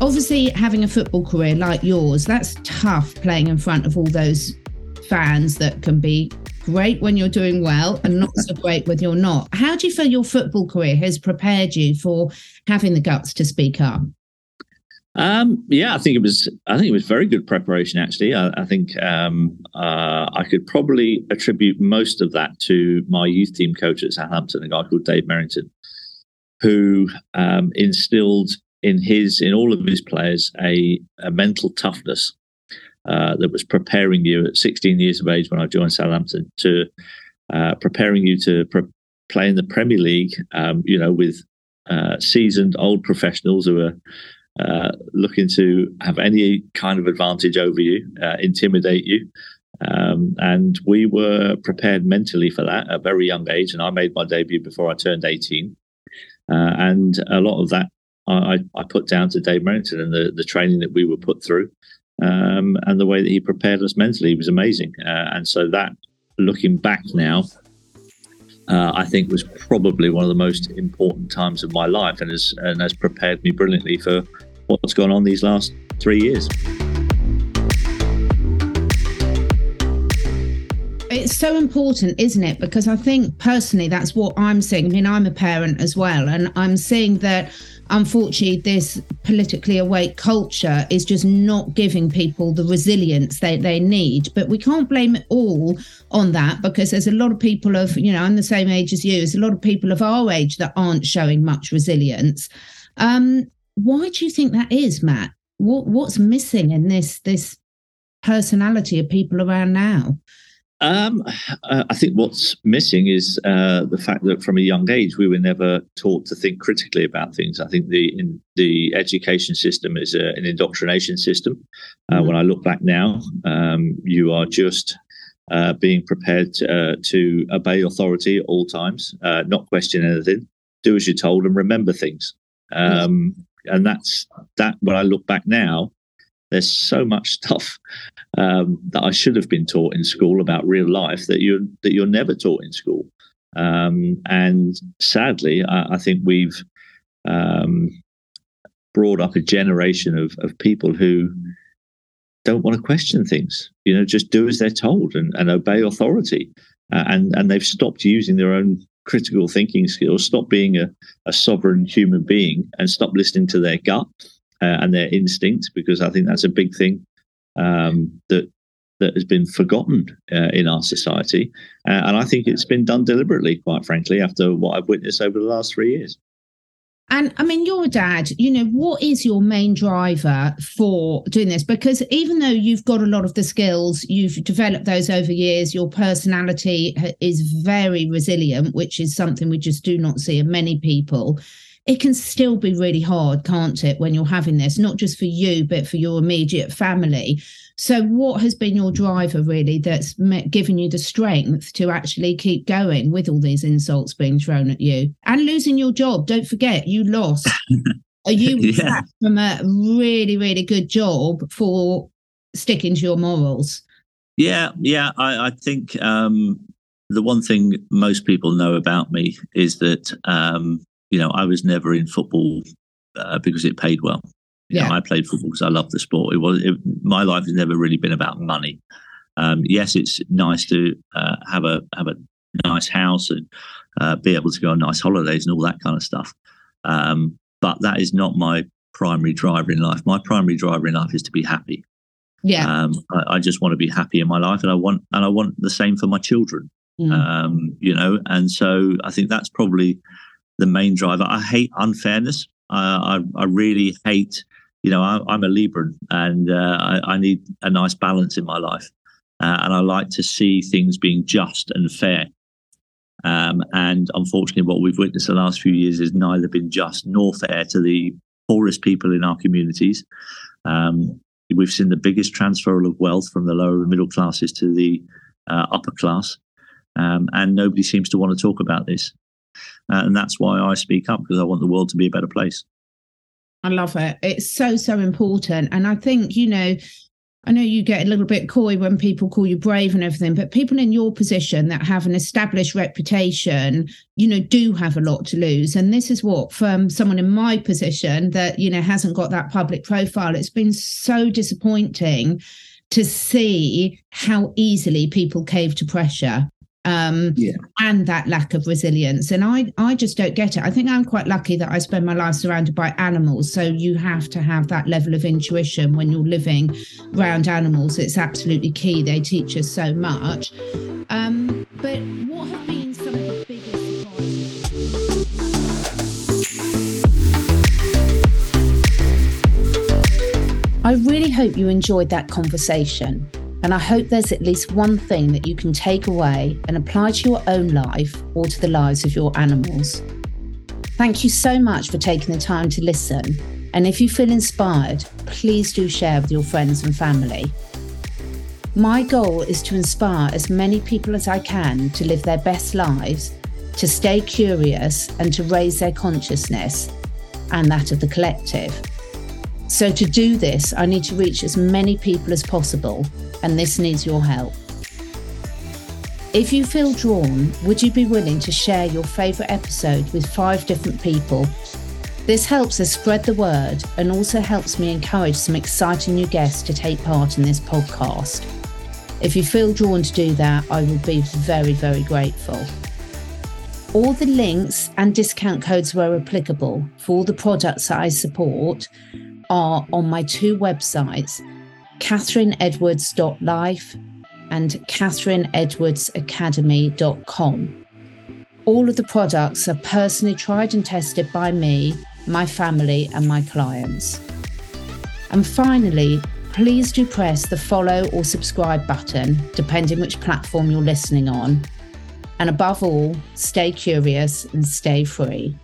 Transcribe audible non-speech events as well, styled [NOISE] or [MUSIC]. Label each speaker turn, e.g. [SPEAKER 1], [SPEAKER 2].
[SPEAKER 1] Obviously, having a football career like yours, that's tough playing in front of all those fans that can be great when you're doing well and not so great when you're not. How do you feel your football career has prepared you for having the guts to speak up?
[SPEAKER 2] Um, yeah, I think it was. I think it was very good preparation. Actually, I, I think um, uh, I could probably attribute most of that to my youth team coach at Southampton, a guy called Dave Merrington, who um, instilled in his in all of his players a, a mental toughness uh, that was preparing you at 16 years of age when I joined Southampton to uh, preparing you to pre- play in the Premier League. Um, you know, with uh, seasoned old professionals who are uh, looking to have any kind of advantage over you, uh, intimidate you. Um, and we were prepared mentally for that at a very young age. And I made my debut before I turned 18. Uh, and a lot of that I, I, put down to Dave Merrington and the, the training that we were put through um, and the way that he prepared us mentally was amazing. Uh, and so that, looking back now, uh, I think was probably one of the most important times of my life and has, and has prepared me brilliantly for what's gone on these last three years.
[SPEAKER 1] It's so important, isn't it? Because I think personally, that's what I'm seeing. I mean, I'm a parent as well, and I'm seeing that unfortunately, this politically awake culture is just not giving people the resilience they, they need. But we can't blame it all on that because there's a lot of people of, you know, I'm the same age as you, there's a lot of people of our age that aren't showing much resilience. Um, why do you think that is, Matt? What what's missing in this this personality of people around now?
[SPEAKER 2] Um, I think what's missing is uh, the fact that from a young age we were never taught to think critically about things. I think the in, the education system is a, an indoctrination system. Uh, mm-hmm. When I look back now, um, you are just uh, being prepared to, uh, to, obey authority at all times, uh, not question anything, do as you're told, and remember things. Um, and that's that. When I look back now, there's so much stuff um, that I should have been taught in school about real life that you're that you're never taught in school. Um, and sadly, I, I think we've um, brought up a generation of of people who don't want to question things. You know, just do as they're told and, and obey authority. Uh, and and they've stopped using their own critical thinking skills, stop being a, a sovereign human being, and stop listening to their gut uh, and their instinct, because I think that's a big thing um, that that has been forgotten uh, in our society. Uh, and I think it's been done deliberately, quite frankly, after what I've witnessed over the last three years.
[SPEAKER 1] And I mean, your dad, you know, what is your main driver for doing this? Because even though you've got a lot of the skills, you've developed those over years, your personality is very resilient, which is something we just do not see in many people. It can still be really hard, can't it, when you're having this, not just for you, but for your immediate family. So, what has been your driver really that's given you the strength to actually keep going with all these insults being thrown at you and losing your job? Don't forget, you lost. Are you [LAUGHS] yeah. from a really, really good job for sticking to your morals?
[SPEAKER 2] Yeah, yeah. I, I think um, the one thing most people know about me is that um, you know I was never in football uh, because it paid well. Yeah, know, I played football because I love the sport. It was it, my life has never really been about money. Um, yes, it's nice to uh, have a have a nice house and uh, be able to go on nice holidays and all that kind of stuff. Um, but that is not my primary driver in life. My primary driver in life is to be happy.
[SPEAKER 1] Yeah,
[SPEAKER 2] um, I, I, just want to be happy in my life, and I want and I want the same for my children. Mm. Um, you know, and so I think that's probably the main driver. I hate unfairness. Uh, I I really hate you know, I, am a Libran and uh, I, I, need a nice balance in my life. Uh, and I like to see things being just and fair. Um, and unfortunately, what we've witnessed the last few years has neither been just nor fair to the poorest people in our communities. Um, we've seen the biggest transfer of wealth from the lower and middle classes to the uh, upper class. Um, and nobody seems to want to talk about this. Uh, and that's why I speak up because I want the world to be a better place.
[SPEAKER 1] I love it. It's so, so important. And I think, you know, I know you get a little bit coy when people call you brave and everything, but people in your position that have an established reputation, you know, do have a lot to lose. And this is what, from someone in my position that, you know, hasn't got that public profile, it's been so disappointing to see how easily people cave to pressure um, yeah. and that lack of resilience. And I, I just don't get it. I think I'm quite lucky that I spend my life surrounded by animals. So you have to have that level of intuition when you're living around animals. It's absolutely key. They teach us so much. Um, but what have been some of the biggest surprises? I really hope you enjoyed that conversation. And I hope there's at least one thing that you can take away and apply to your own life or to the lives of your animals. Thank you so much for taking the time to listen. And if you feel inspired, please do share with your friends and family. My goal is to inspire as many people as I can to live their best lives, to stay curious, and to raise their consciousness and that of the collective. So, to do this, I need to reach as many people as possible and this needs your help. If you feel drawn, would you be willing to share your favourite episode with five different people? This helps us spread the word and also helps me encourage some exciting new guests to take part in this podcast. If you feel drawn to do that, I will be very, very grateful. All the links and discount codes where applicable for all the products that I support are on my two websites catherineedwards.life and catherineedwardsacademy.com. All of the products are personally tried and tested by me, my family, and my clients. And finally, please do press the follow or subscribe button, depending which platform you're listening on. And above all, stay curious and stay free.